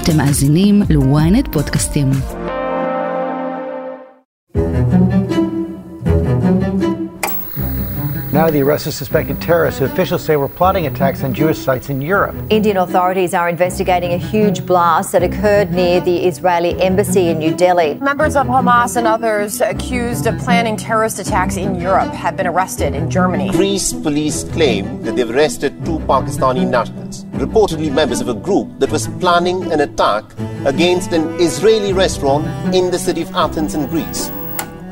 אתם מאזינים ל-ynet פודקאסטים. Now the arrest of suspected terrorists who officials say were plotting attacks on Jewish sites in Europe. Indian authorities are investigating a huge blast that occurred near the Israeli embassy in New Delhi. Members of Hamas and others accused of planning terrorist attacks in Europe have been arrested in Germany. Greece police claim that they've arrested two Pakistani nationals, Reportedly members of a group that was planning an attack against an Israeli restaurant in the city of Athens in Greece.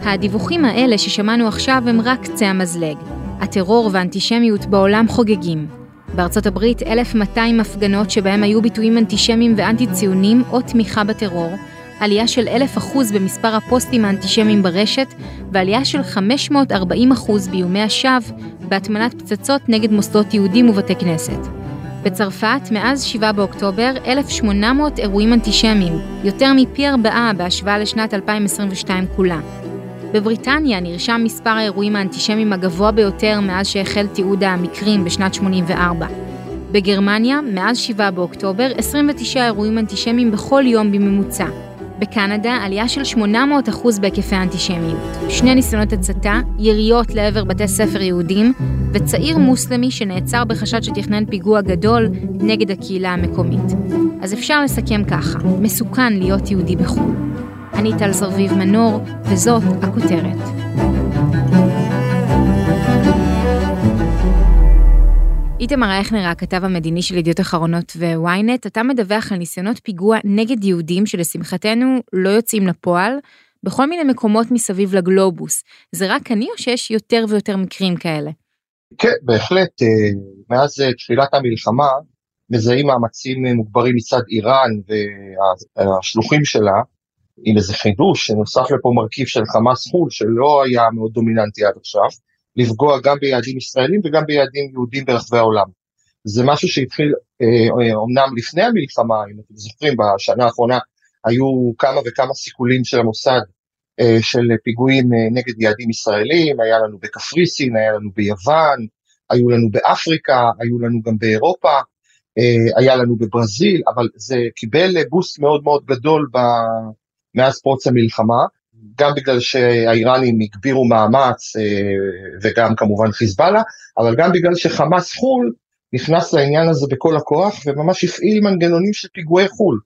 הדיווחים האלה ששמענו עכשיו הם רק קצה המזלג. הטרור והאנטישמיות בעולם חוגגים. בארצות הברית 1,200 הפגנות שבהם היו ביטויים אנטישמיים ואנטי-ציונים או תמיכה בטרור, עלייה של 1,000% במספר הפוסטים האנטישמיים ברשת, ועלייה של 540% באיומי השווא בהטמנת פצצות נגד מוסדות יהודים ובתי כנסת. בצרפת, מאז 7 באוקטובר, 1,800 אירועים אנטישמיים, יותר מפי ארבעה בהשוואה לשנת 2022 כולה. בבריטניה נרשם מספר האירועים האנטישמיים הגבוה ביותר מאז שהחל תיעוד המקרים בשנת 84. בגרמניה, מאז 7 באוקטובר, 29 אירועים אנטישמיים בכל יום בממוצע. בקנדה, עלייה של 800% בהיקפי האנטישמיות. שני ניסיונות הצתה, יריות לעבר בתי ספר יהודים, וצעיר מוסלמי שנעצר בחשד שתכנן פיגוע גדול נגד הקהילה המקומית. אז אפשר לסכם ככה, מסוכן להיות יהודי בחו"ל. אני טל זרביב מנור, וזאת הכותרת. איתמר אייכנר, הכתב המדיני של ידיעות אחרונות וויינט, אתה מדווח על ניסיונות פיגוע נגד יהודים שלשמחתנו לא יוצאים לפועל, בכל מיני מקומות מסביב לגלובוס. זה רק אני או שיש יותר ויותר מקרים כאלה? כן, בהחלט. מאז תחילת המלחמה מזהים מאמצים מוגברים מצד איראן והשלוחים שלה עם איזה חידוש שנוסף לפה מרכיב של חמאס חו"ל שלא היה מאוד דומיננטי עד עכשיו, לפגוע גם ביעדים ישראלים וגם ביעדים יהודים ברחבי העולם. זה משהו שהתחיל אה, אומנם לפני המלחמה, אם אתם זוכרים, בשנה האחרונה היו כמה וכמה סיכולים של המוסד אה, של פיגועים אה, נגד יעדים ישראלים, היה לנו בקפריסין, היה לנו ביוון, היו לנו באפריקה, היו לנו גם באירופה, היה לנו בברזיל, אבל זה קיבל בוסט מאוד מאוד גדול מאז פרוץ המלחמה, גם בגלל שהאיראנים הגבירו מאמץ אה, וגם כמובן חיזבאללה, אבל גם בגלל שחמאס חו"ל נכנס לעניין הזה בכל הכוח וממש הפעיל מנגנונים של פיגועי חו"ל.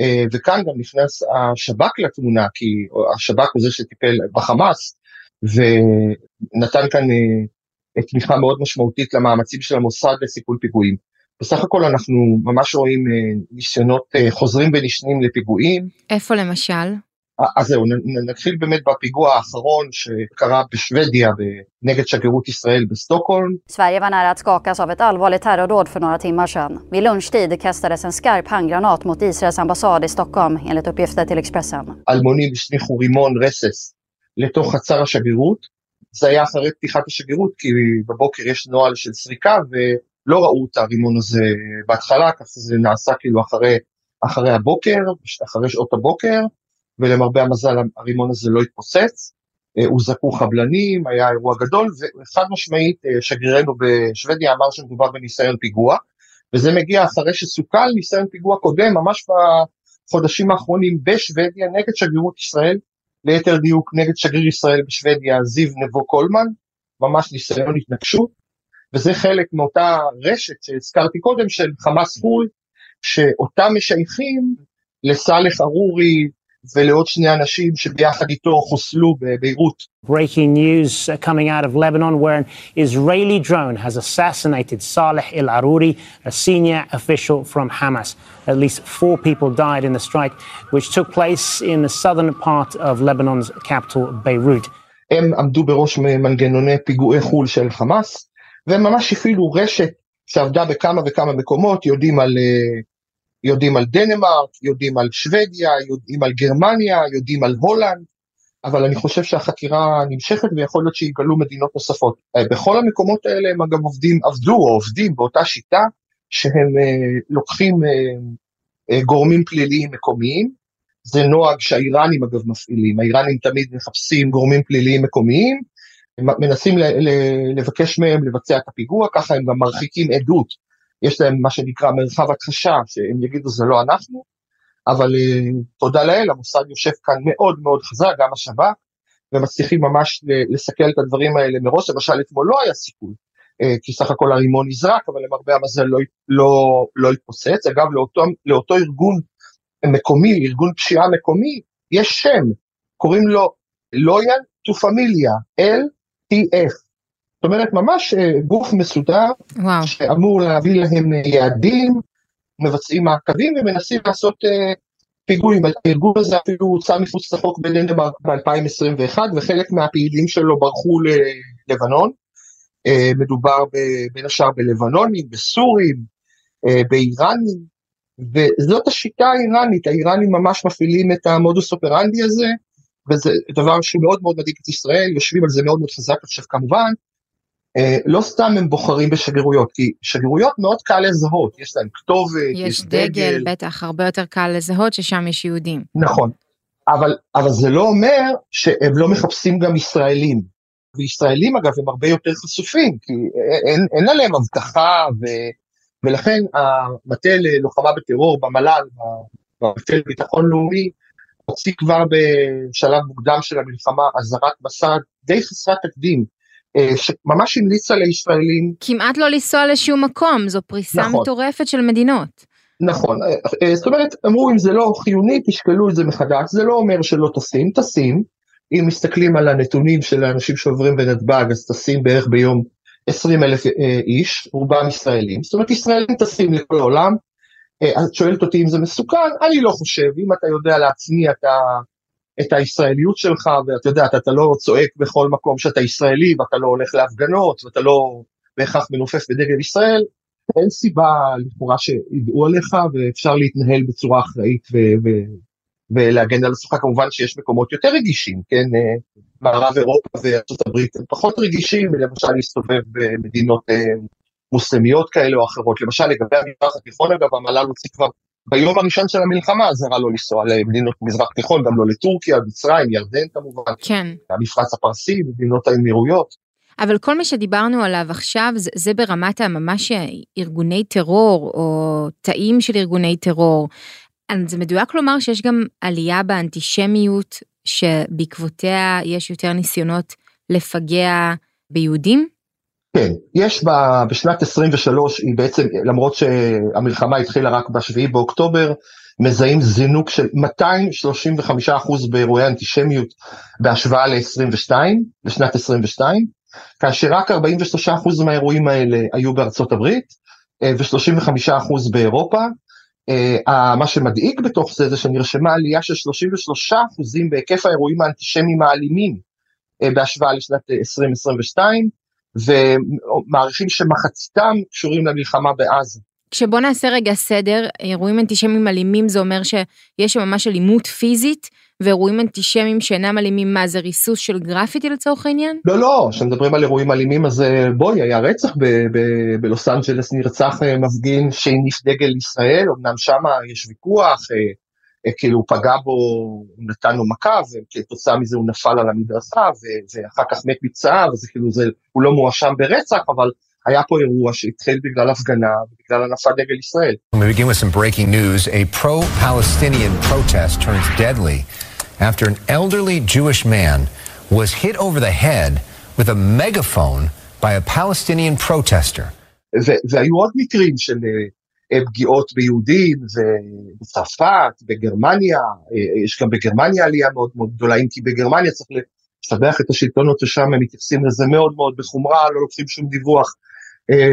אה, וכאן גם נכנס השב"כ לתמונה, כי השב"כ הוא זה שטיפל בחמאס, ונתן כאן אה, תמיכה מאוד משמעותית למאמצים של המוסד לסיכול פיגועים. בסך הכל אנחנו ממש רואים ניסיונות חוזרים ונשנים לפיגועים. איפה למשל? אה, אז זהו, נתחיל באמת בפיגוע האחרון שקרה בשוודיה נגד שגרירות ישראל בסטוקהולם. Sverige var nära att skakas av ett allvarligt terrordåd för några timmar sedan. Vid lunchtid kastades en skarp handgranat mot Israels ambassad i Stockholm, enligt uppgifter till Expressen. אלמונים השליכו רימון רסס לתוך חצר השגרירות. זה היה אחרי פתיחת השגרירות, כי בבוקר יש נוהל של סריקה, לא ראו את הרימון הזה בהתחלה, ככה זה נעשה כאילו אחרי, אחרי הבוקר, אחרי שעות הבוקר, ולמרבה המזל הרימון הזה לא התפוצץ, אה, הוזעקו חבלנים, היה אירוע גדול, וחד משמעית אה, שגרירנו בשוודיה אמר שמדובר בניסיון פיגוע, וזה מגיע אחרי שסוכל ניסיון פיגוע קודם, ממש בחודשים האחרונים בשוודיה נגד שגרירות ישראל, ליתר דיוק נגד שגריר ישראל בשוודיה זיו נבו קולמן, ממש ניסיון התנגשות, וזה חלק מאותה רשת שהזכרתי קודם של חמאס חו"ל, שאותם משייכים לסאלח ארורי ולעוד שני אנשים שביחד איתו חוסלו בביירות. Breaking news coming out of Lebanon where an Israeli drone has assassinated Saleh El Aruri, a senior official from Hamas. At least four people died in the strike which took place in the southern part of Lebanon's capital Beirut. הם עמדו בראש מנגנוני פיגועי חו"ל של חמאס, והם ממש הפעילו רשת שעבדה בכמה וכמה מקומות, יודעים על, אה, יודעים על דנמרק, יודעים על שוודיה, יודעים על גרמניה, יודעים על הולנד, אבל אני חושב שהחקירה נמשכת ויכול להיות שיגלו מדינות נוספות. אה, בכל המקומות האלה הם אגב עובדים, עבדו או עובדים באותה שיטה שהם אה, לוקחים גורמים פליליים מקומיים, זה נוהג שהאיראנים אגב מפעילים, האיראנים תמיד מחפשים גורמים פליליים מקומיים, מנסים לבקש מהם לבצע את הפיגוע, ככה הם גם מרחיקים עדות, יש להם מה שנקרא מרחב הכחשה, שהם יגידו זה לא אנחנו, אבל תודה לאל, המוסד יושב כאן מאוד מאוד חזק, גם השב"כ, ומצליחים ממש לסכל את הדברים האלה מראש, למשל אתמול לא היה סיכוי, כי סך הכל הרימון נזרק, אבל למרבה המזל לא, לא, לא התפוצץ. אגב, לאותו, לאותו ארגון מקומי, ארגון פשיעה מקומי, יש שם, קוראים לו לויאל טו פמיליה, LTF. זאת אומרת, ממש גוף מסודר, וואו. שאמור להביא להם יעדים, מבצעים מעקבים ומנסים לעשות uh, פיגועים. הארגון הזה אפילו הוצא מחוץ לחוק בדנמרק ב-2021, וחלק מהפעילים שלו ברחו ללבנון. Uh, מדובר בין השאר בלבנונים, בסורים, uh, באיראנים, וזאת השיטה האיראנית, האיראנים ממש מפעילים את המודוס אופרנדי הזה, וזה דבר שמאוד מאוד מדאיג את ישראל, יושבים על זה מאוד מאוד חזק עכשיו כמובן, אה, לא סתם הם בוחרים בשגרירויות, כי שגרירויות מאוד קל לזהות, יש להם כתובת, יש יש דגל, דגל, בטח, הרבה יותר קל לזהות ששם יש יהודים. נכון, אבל, אבל זה לא אומר שהם לא מחפשים גם ישראלים, וישראלים אגב הם הרבה יותר חשופים, כי אין, אין עליהם אבטחה, ו, ולכן המטה ללוחמה בטרור במל"ל, במטה לביטחון לאומי, הוציא כבר בשלב מוקדם של המלחמה אזהרת מסד די חסרת תקדים, אה, שממש המליצה לישראלים, כמעט לא לנסוע לשום מקום, זו פריסה נכון. מטורפת של מדינות. נכון, אה, אה, זאת אומרת, אמרו אם זה לא חיוני, תשקלו את זה מחדש, זה לא אומר שלא טסים, טסים, אם מסתכלים על הנתונים של האנשים שעוברים בנתב"ג, אז טסים בערך ביום 20 אלף איש, רובם ישראלים, זאת אומרת ישראלים טסים לכל העולם, אה, את שואלת אותי אם זה מסוכן, אני לא חושב, אם אתה יודע להצניע את, ה, את הישראליות שלך, ואתה יודע, אתה, לא צועק בכל מקום שאתה ישראלי, ואתה לא הולך להפגנות, ואתה לא בהכרח מנופף בדגל ישראל, אין סיבה לכאורה שידעו עליך, ואפשר להתנהל בצורה אחראית ו- ו- ולהגן על עצמך, כמובן שיש מקומות יותר רגישים, כן, אה, מערב אירופה וארצות הברית הם פחות רגישים, למשל להסתובב במדינות אה, מוסלמיות כאלה או אחרות. למשל לגבי המזרח התיכון אגב, המל"ל הוציא כבר ביום הראשון של המלחמה אזהרה לא לנסוע למדינות מזרח תיכון, גם לא לטורקיה, מצרים, ירדן כמובן, כן. המפרץ הפרסי, מדינות האמירויות. אבל כל מה שדיברנו עליו עכשיו זה, זה ברמת הממש ארגוני טרור או תאים של ארגוני טרור. זה מדויק לומר שיש גם עלייה באנטישמיות שבעקבותיה יש יותר ניסיונות לפגע ביהודים? כן, יש ב, בשנת 23, היא בעצם, למרות שהמלחמה התחילה רק ב-7 באוקטובר, מזהים זינוק של 235% באירועי אנטישמיות בהשוואה ל-22, לשנת 22, כאשר רק 43% מהאירועים האלה היו בארצות הברית, אה, ו-35% באירופה. אה, מה שמדאיג בתוך זה, זה שנרשמה עלייה של 33% בהיקף האירועים האנטישמיים האלימים אה, בהשוואה לשנת 2022, ומעריכים שמחציתם קשורים למלחמה בעזה. כשבוא נעשה רגע סדר, אירועים אנטישמיים אלימים זה אומר שיש שם ממש אלימות פיזית, ואירועים אנטישמיים שאינם אלימים, מה זה ריסוס של גרפיטי לצורך העניין? לא, לא, כשמדברים על אירועים אלימים אז אה, בואי, היה רצח בלוס אנג'לס, נרצח אה, מפגין שהניף דגל ישראל, אמנם שם יש ויכוח, אה, כאילו הוא פגע בו, הוא נתן לו מכה, וכתוצאה מזה הוא נפל על המדרסה, ואחר כך מת מפצעיו, אז כאילו זה, הוא לא מואשם ברצח, אבל היה פה אירוע שהתחיל בגלל הפגנה ובגלל הנפת דגל ישראל. We begin with some breaking news. A pro-Palestinian protest turns deadly after an elderly Jewish man was hit over the head with a megaphone by a Palestinian protester. והיו עוד מקרים של פגיעות ביהודים בצרפת, בגרמניה, יש גם בגרמניה עלייה מאוד מאוד גדולה, אם כי בגרמניה צריך לשבח את השלטונות ששם הם מתייחסים לזה מאוד מאוד בחומרה, לא לוקחים שום דיווח,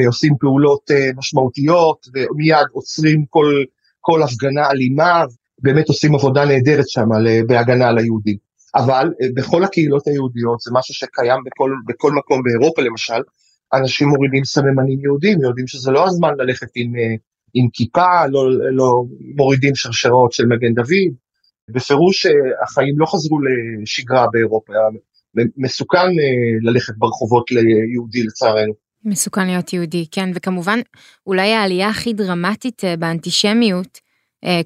עושים פעולות משמעותיות ומיד עוצרים כל, כל הפגנה אלימה, באמת עושים עבודה נהדרת שם בהגנה על היהודים. אבל בכל הקהילות היהודיות זה משהו שקיים בכל, בכל מקום באירופה למשל, אנשים מורידים סממנים יהודים, יודעים שזה לא הזמן ללכת עם, עם כיפה, לא, לא מורידים שרשרות של מגן דוד, בפירוש החיים לא חזרו לשגרה באירופה, מסוכן ללכת ברחובות ליהודי לצערנו. מסוכן להיות יהודי, כן, וכמובן אולי העלייה הכי דרמטית באנטישמיות,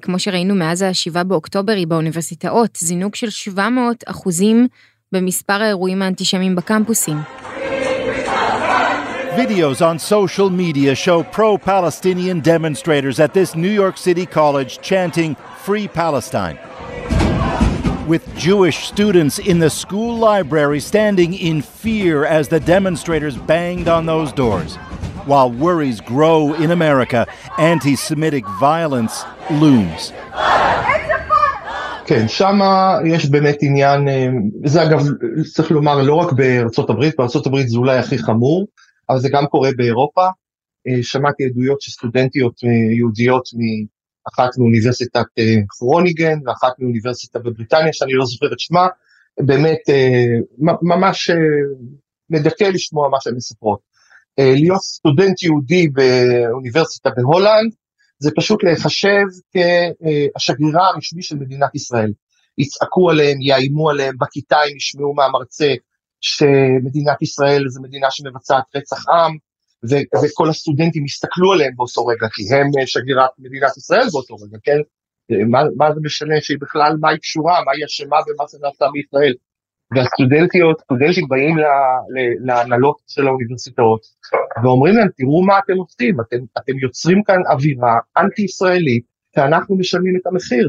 כמו שראינו מאז ה-7 באוקטובר, היא באוניברסיטאות, זינוק של 700 אחוזים במספר האירועים האנטישמיים בקמפוסים. Videos on social media show pro Palestinian demonstrators at this New York City college chanting Free Palestine. With Jewish students in the school library standing in fear as the demonstrators banged on those doors. While worries grow in America, anti Semitic violence looms. כן, שמה יש באמת עניין, זה אגב צריך לומר לא רק בארצות הברית, בארצות הברית זה אולי הכי חמור, אבל זה גם קורה באירופה. שמעתי עדויות של סטודנטיות יהודיות אחת מאוניברסיטת כרוניגן ואחת מאוניברסיטה בבריטניה שאני לא זוכר את שמה, באמת ממש מדכא לשמוע מה שהן מספרות. להיות סטודנט יהודי באוניברסיטה בהולנד זה פשוט להיחשב כשגרירה הרשמי של מדינת ישראל. יצעקו עליהם, יאיימו עליהם, בכיתה הם ישמעו מהמרצה שמדינת ישראל זה מדינה שמבצעת רצח עם, ו- וכל הסטודנטים יסתכלו עליהם באותו רגע, כי הם שגרירת מדינת ישראל באותו רגע, כן? מה, מה זה משנה שהיא בכלל, מה היא קשורה, מה היא אשמה במה נעשה מישראל? והסטודנטיות, סטודנטים באים להנהלות של האוניברסיטאות ואומרים להם, תראו מה אתם עושים, אתם, אתם יוצרים כאן אווירה אנטי-ישראלית, ואנחנו משלמים את המחיר,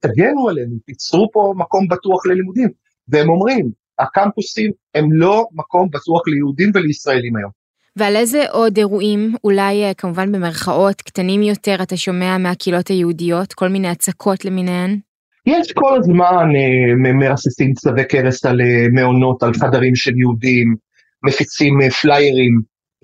תגנו עלינו, תיצרו פה מקום בטוח ללימודים. והם אומרים, הקמפוסים הם לא מקום בטוח ליהודים ולישראלים היום. ועל איזה עוד אירועים, אולי כמובן במרכאות קטנים יותר, אתה שומע מהקהילות היהודיות, כל מיני הצקות למיניהן? יש כל הזמן אה, מרססים צלבי קרס על אה, מעונות, על חדרים של יהודים, מפיצים אה, פליירים,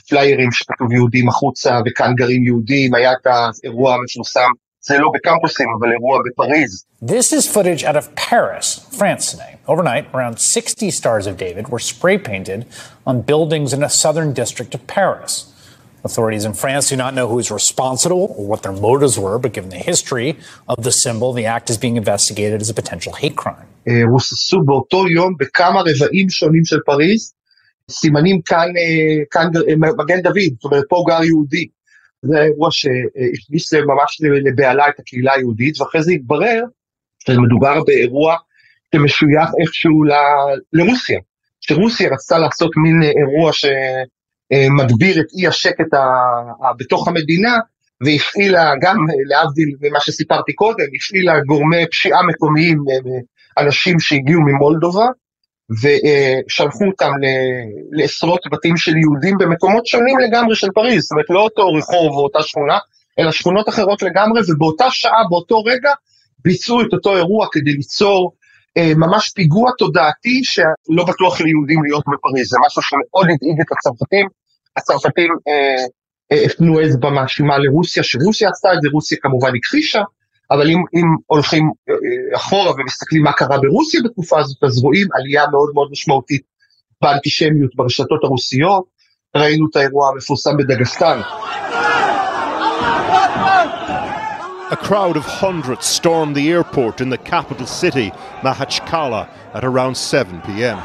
פליירים שכתוב יהודים החוצה וכאן גרים יהודים, היה את האירוע המפורסם, זה לא בקמפוסים, אבל אירוע בפריז. This is footage out of Paris, France today. Overnight, around 60 Stars of David were spray painted on buildings in a southern district of Paris. Authorities in France do not know who is responsible or what their motives were, but given the history of the symbol, the act is being investigated as a potential hate crime. רוססו באותו יום בכמה רבעים שונים של פריז, סימנים כאן, כאן מגן דוד, זאת אומרת פה גר יהודי. זה אירוע שהכניס ממש לבהלה את הקהילה היהודית, ואחרי זה התברר שמדובר באירוע שמשוייך איכשהו לרוסיה, שרוסיה רצתה לעשות מין אירוע ש... מגביר את אי השקט בתוך המדינה, והפעילה גם, להבדיל ממה שסיפרתי קודם, הפעילה גורמי פשיעה מקומיים, אנשים שהגיעו ממולדובה, ושלחו אותם לעשרות בתים של יהודים במקומות שונים לגמרי של פריז, זאת אומרת לא אותו רחוב או אותה שכונה, אלא שכונות אחרות לגמרי, ובאותה שעה, באותו רגע, ביצעו את אותו אירוע כדי ליצור ממש פיגוע תודעתי שלא בטוח ליהודים להיות בפריז, זה משהו שמאוד הדאיג את הצרפתים, הצרפתים הפנו אצבע מאשימה לרוסיה, שרוסיה עשתה את זה, רוסיה כמובן הכחישה, אבל אם, אם הולכים אחורה ומסתכלים מה קרה ברוסיה בתקופה הזאת, אז רואים עלייה מאוד מאוד משמעותית באנטישמיות ברשתות הרוסיות, ראינו את האירוע המפורסם בדגסטן. A crowd of hundreds stormed the airport in the capital city, Makhachkala, at around 7 p.m.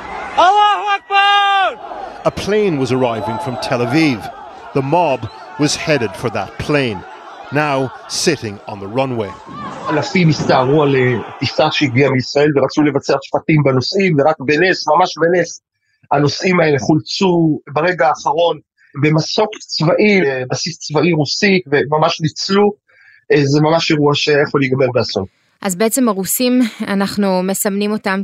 A plane was arriving from Tel Aviv. The mob was headed for that plane, Now sitting on the runway. אלפים הסתערו על טיסה שהגיעה מישראל ורצו לבצע שפטים בנוסעים, ורק בנס, ממש בנס, הנוסעים האלה חולצו ברגע האחרון במסוק צבאי, בסיס צבאי רוסי, וממש ניצלו זה ממש אירוע שיכול להיגמר באסון. אז בעצם הרוסים, אנחנו מסמנים אותם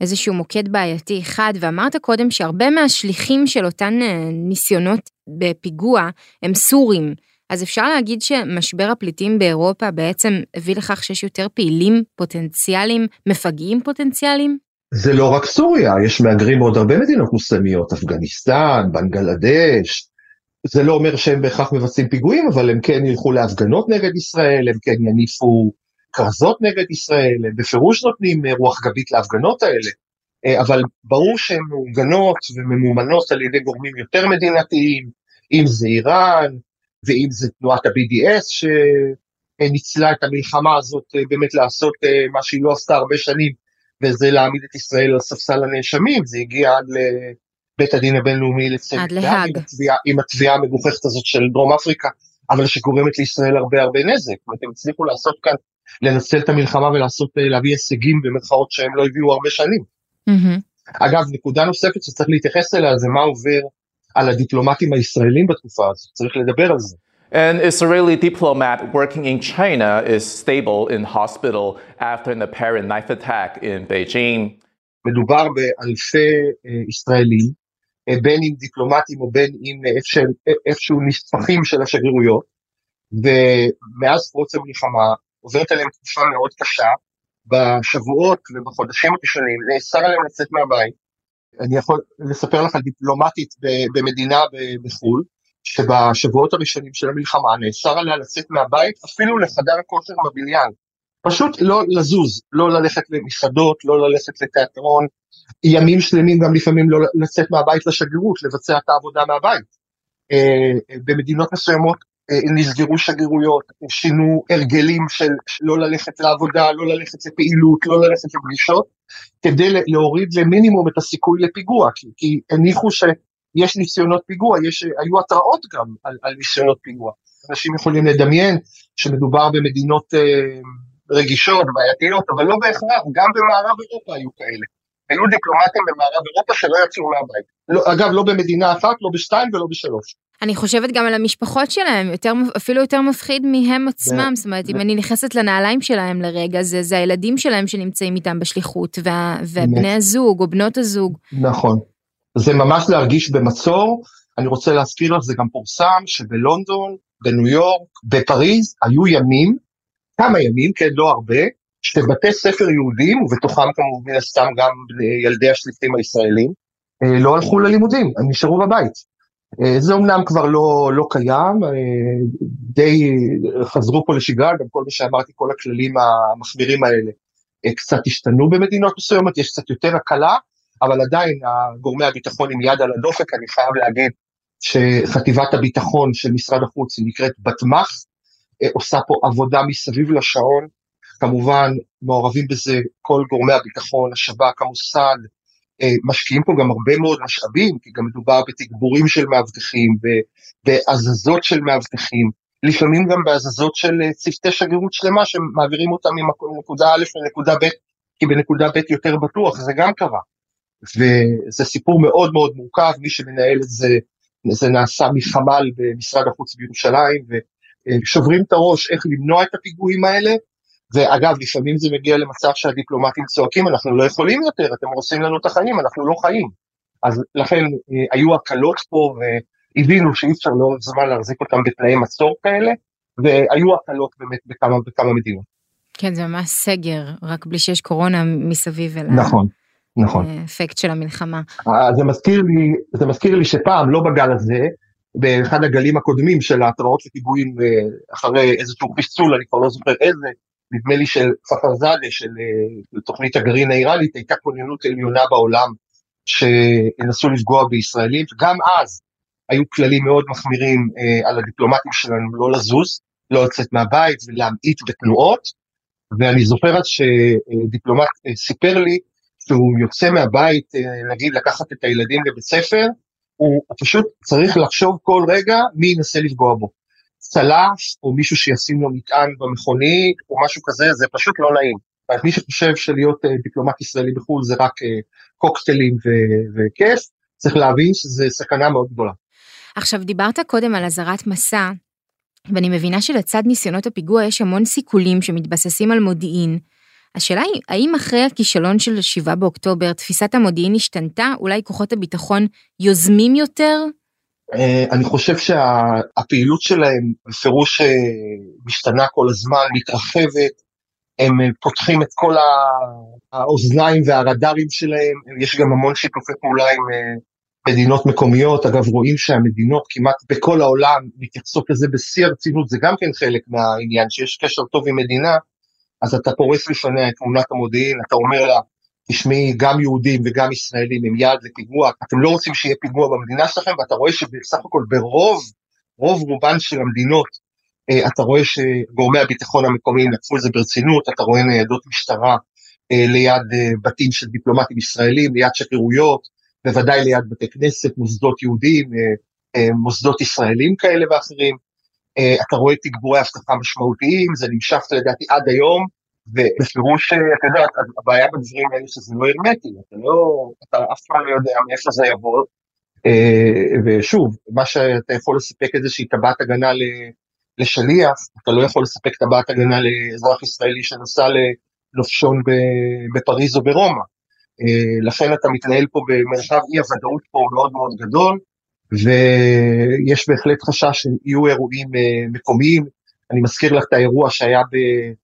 כאיזשהו מוקד בעייתי אחד, ואמרת קודם שהרבה מהשליחים של אותן ניסיונות בפיגוע הם סורים. אז אפשר להגיד שמשבר הפליטים באירופה בעצם הביא לכך שיש יותר פעילים פוטנציאליים, מפגעים פוטנציאליים? זה לא רק סוריה, יש מהגרים מעוד הרבה מדינות מוסלמיות, אפגניסטן, בנגלדש, זה לא אומר שהם בהכרח מבצעים פיגועים, אבל הם כן ילכו להפגנות נגד ישראל, הם כן יניפו כרזות נגד ישראל, הם בפירוש נותנים רוח גבית להפגנות האלה, אבל ברור שהן מאורגנות וממומנות על ידי גורמים יותר מדינתיים, אם זה איראן, ואם זה תנועת ה-BDS שניצלה את המלחמה הזאת באמת לעשות מה שהיא לא עשתה הרבה שנים, וזה להעמיד את ישראל על ספסל הנאשמים, זה הגיע עד בית הדין הבינלאומי לצדק, עד להאג. עם התביעה המגוחכת הזאת של דרום אפריקה, אבל שגורמת לישראל הרבה הרבה נזק, ואתם הצליחו לעשות כאן, לנצל את המלחמה ולעשות, להביא הישגים במרכאות שהם לא הביאו הרבה שנים. Mm-hmm. אגב, נקודה נוספת שצריך להתייחס אליה זה מה עובר על הדיפלומטים הישראלים בתקופה הזאת, צריך לדבר על זה. An Israeli diplomat working in China is stable in hospital after an apparent knife attack in Beijing. מדובר באלפי ישראלים, בין אם דיפלומטים או בין אם איפשהו נספחים של השגרירויות, ומאז פרוץ המלחמה עוברת עליהם תקופה מאוד קשה, בשבועות ובחודשים הראשונים נאסר עליהם לצאת מהבית. אני יכול לספר לך על דיפלומטית במדינה בחו"ל, שבשבועות הראשונים של המלחמה נאסר עליה לצאת מהבית אפילו לחדר הכושר בבניין. פשוט לא לזוז, לא ללכת למסעדות, לא ללכת לתיאטרון, ימים שלמים גם לפעמים לא לצאת מהבית לשגרירות, לבצע את העבודה מהבית. במדינות מסוימות נסגרו שגרירויות, שינו הרגלים של לא ללכת לעבודה, לא ללכת לפעילות, לא ללכת לפגישות, כדי להוריד למינימום את הסיכוי לפיגוע, כי, כי הניחו שיש ניסיונות פיגוע, יש, היו התראות גם על, על ניסיונות פיגוע. אנשים יכולים לדמיין שמדובר במדינות אה, רגישות, בעייתיות, אבל לא בהכרח, גם במערב אירופה היו כאלה. היו דיפלומטים במערב אירופה שלא יצאו מהבית. לא, אגב, לא במדינה אחת, לא בשתיים ולא בשלוש. אני חושבת גם על המשפחות שלהם, יותר, אפילו יותר מפחיד מהם עצמם, זאת אומרת, אם אני נכנסת לנעליים שלהם לרגע, זה, זה הילדים שלהם שנמצאים איתם בשליחות, וה, ובני הזוג או בנות הזוג. נכון. זה ממש להרגיש במצור. אני רוצה להזכיר לך, זה גם פורסם שבלונדון, בניו יורק, בפריז, היו ימים, כמה ימים, כן, לא הרבה, שבתי ספר יהודים, ובתוכם כמובן הסתם גם ילדי השליטים הישראלים, לא הלכו ללימודים, הם נשארו בבית. זה אומנם כבר לא, לא קיים, די חזרו פה לשגרה, גם כל מה שאמרתי, כל הכללים המחמירים האלה קצת השתנו במדינות מסוימות, יש קצת יותר הקלה, אבל עדיין גורמי הביטחון עם יד על הדופק, אני חייב להגיד שחטיבת הביטחון של משרד החוץ, היא נקראת בתמ"ח, עושה פה עבודה מסביב לשעון, כמובן מעורבים בזה כל גורמי הביטחון, השב"כ, המוסד, משקיעים פה גם הרבה מאוד משאבים, כי גם מדובר בתגבורים של מאבטחים, בהזזות של מאבטחים, לפעמים גם בהזזות של צוותי שגרירות שלמה שמעבירים אותם מנקודה א' לנקודה ב', כי בנקודה ב' יותר בטוח, זה גם קרה. וזה סיפור מאוד מאוד מורכב, מי שמנהל את זה, זה נעשה מחמ"ל במשרד החוץ בירושלים, ושוברים את הראש איך למנוע את הפיגועים האלה, ואגב, לפעמים זה מגיע למצב שהדיפלומטים צועקים, אנחנו לא יכולים יותר, אתם הורסים לנו את החיים, אנחנו לא חיים. אז לכן היו הקלות פה, והבינו שאי אפשר לאורך זמן להחזיק אותם בתנאי מצור כאלה, והיו הקלות באמת בכמה, בכמה מדינות. כן, זה ממש סגר, רק בלי שיש קורונה מסביב אל נכון, נכון. האפקט של המלחמה. זה מזכיר לי, זה מזכיר לי שפעם, לא בגל הזה, באחד הגלים הקודמים של ההתראות לפיגועים אחרי איזשהו חיסול, אני כבר לא זוכר איזה, נדמה לי של כפר זאדה, של תוכנית הגרעין האיראנית, הייתה כוננות עליונה בעולם שינסו לפגוע בישראלים, וגם אז היו כללים מאוד מחמירים אה, על הדיפלומטים שלנו לא לזוז, לא לצאת מהבית ולהמעיט בתנועות, ואני זוכר אז שדיפלומט אה, סיפר לי שהוא יוצא מהבית, אה, נגיד לקחת את הילדים לבית ספר, הוא פשוט צריך לחשוב כל רגע מי ינסה לפגוע בו. צלף או מישהו שישים לו מטען במכונית או משהו כזה, זה פשוט לא נעים. אז מי שחושב שלהיות דיפלומט ישראלי בחו"ל זה רק קוקטיילים ו- וכיף, צריך להבין שזה סכנה מאוד גדולה. עכשיו, דיברת קודם על אזהרת מסע, ואני מבינה שלצד ניסיונות הפיגוע יש המון סיכולים שמתבססים על מודיעין. השאלה היא, האם אחרי הכישלון של 7 באוקטובר תפיסת המודיעין השתנתה? אולי כוחות הביטחון יוזמים יותר? אני חושב שהפעילות שלהם בפירוש משתנה כל הזמן, מתרחבת, הם פותחים את כל האוזניים והרדארים שלהם, יש גם המון שיתופי פעולה עם מדינות מקומיות, אגב רואים שהמדינות כמעט בכל העולם מתייחסות לזה בשיא הרצינות, זה גם כן חלק מהעניין, שיש קשר טוב עם מדינה, אז אתה פורס לפניה את תמונת המודיעין, אתה אומר לה, תשמעי, גם יהודים וגם ישראלים הם יעד לפיגוע, אתם לא רוצים שיהיה פיגוע במדינה שלכם, ואתה רואה שבסך הכל ברוב, רוב רובן של המדינות, אתה רואה שגורמי הביטחון המקומיים לקחו את זה ברצינות, אתה רואה ניידות משטרה ליד בתים של דיפלומטים ישראלים, ליד שגרירויות, בוודאי ליד בתי כנסת, מוסדות יהודים, מוסדות ישראלים כאלה ואחרים. אתה רואה תגבורי אבטחה משמעותיים, זה נמשך לדעתי עד היום, ובפירוש, אתה יודע, הבעיה בדברים האלה שזה לא הרמטי, אתה לא, אתה אף פעם לא יודע מאיפה זה יבוא, ושוב, מה שאתה יכול לספק איזושהי טבעת הגנה לשליח, אתה לא יכול לספק טבעת הגנה לאזרח ישראלי שנסע לנופשון בפריז או ברומא. לכן אתה מתנהל פה במרחב אי הוודאות פה מאוד מאוד גדול, ויש בהחלט חשש שיהיו אירועים מקומיים. אני מזכיר לך את האירוע שהיה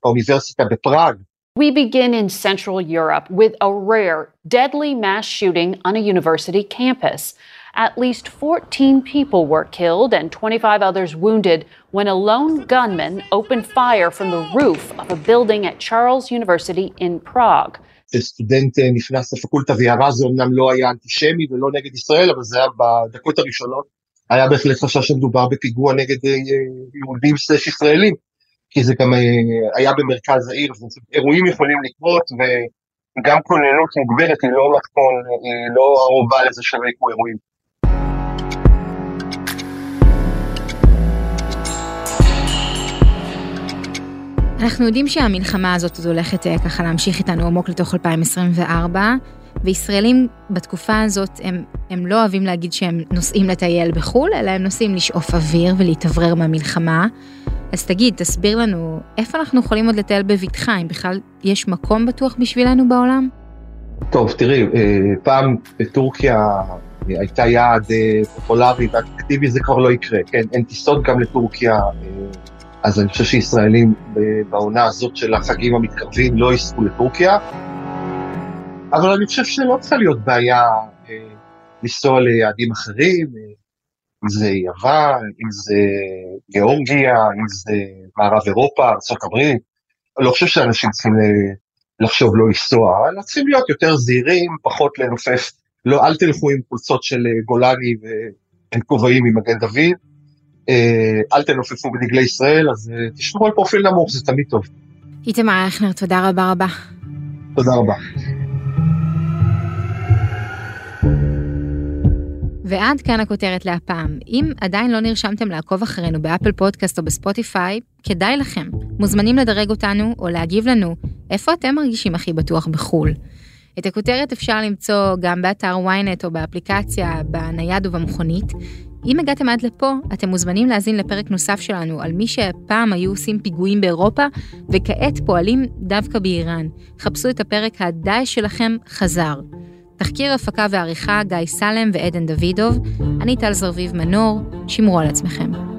באוניברסיטה בפראג. We begin in Central Europe with a rare, deadly mass shooting on a university campus. At least 14 people were killed and 25 others wounded when a lone gunman opened fire from the roof of a building at Charles University in Prague. סטודנט נכנס לפקולטה וירה זה אמנם לא היה אנטישמי ולא נגד ישראל אבל זה היה בדקות הראשונות היה בהחלט חשש שמדובר בפיגוע נגד יהודים סלש ישראלים כי זה גם היה במרכז העיר אירועים יכולים לקרות וגם כוננות מוגברת היא לא מתכון היא לא ערובה לזה שלא יקרו אירועים. אנחנו יודעים שהמלחמה הזאת הולכת ככה להמשיך איתנו עמוק לתוך 2024, וישראלים בתקופה הזאת הם, הם לא אוהבים להגיד שהם נוסעים לטייל בחו"ל, אלא הם נוסעים לשאוף אוויר ולהתאוורר מהמלחמה. אז תגיד, תסביר לנו, איפה אנחנו יכולים עוד לטייל בבטחה, אם בכלל יש מקום בטוח בשבילנו בעולם? טוב, תראי, פעם בטורקיה הייתה יעד פופולרי ואקטיבי, זה כבר לא יקרה, כן? אין טיסות גם לטורקיה. אז אני חושב שישראלים בעונה הזאת של החגים המתקרבים לא ייסעו לטורקיה. אבל אני חושב שלא צריכה להיות בעיה אה, לנסוע ליעדים אחרים, אה, אם זה יוון, אם זה גיאורגיה, אם זה מערב אירופה, ארה"ב. אני לא חושב שאנשים צריכים לחשוב לא לנסוע, אלא צריכים להיות יותר זהירים, פחות לנופף. לא, אל תלכו עם חולצות של גולני ועם כובעים עם מגן דוד. אל תנופפו בדגלי ישראל, אז תשמעו על פרופיל נמוך, זה תמיד טוב. איתמר אייכנר, תודה רבה רבה. תודה רבה. ועד כאן הכותרת להפעם. אם עדיין לא נרשמתם לעקוב אחרינו באפל פודקאסט או בספוטיפיי, כדאי לכם. מוזמנים לדרג אותנו או להגיב לנו איפה אתם מרגישים הכי בטוח בחו"ל. את הכותרת אפשר למצוא גם באתר ynet או באפליקציה, בנייד ובמכונית. אם הגעתם עד לפה, אתם מוזמנים להאזין לפרק נוסף שלנו על מי שפעם היו עושים פיגועים באירופה, וכעת פועלים דווקא באיראן. חפשו את הפרק הדאעש שלכם חזר. תחקיר הפקה ועריכה גיא סלם ועדן דוידוב, אני טל זרביב מנור, שמרו על עצמכם.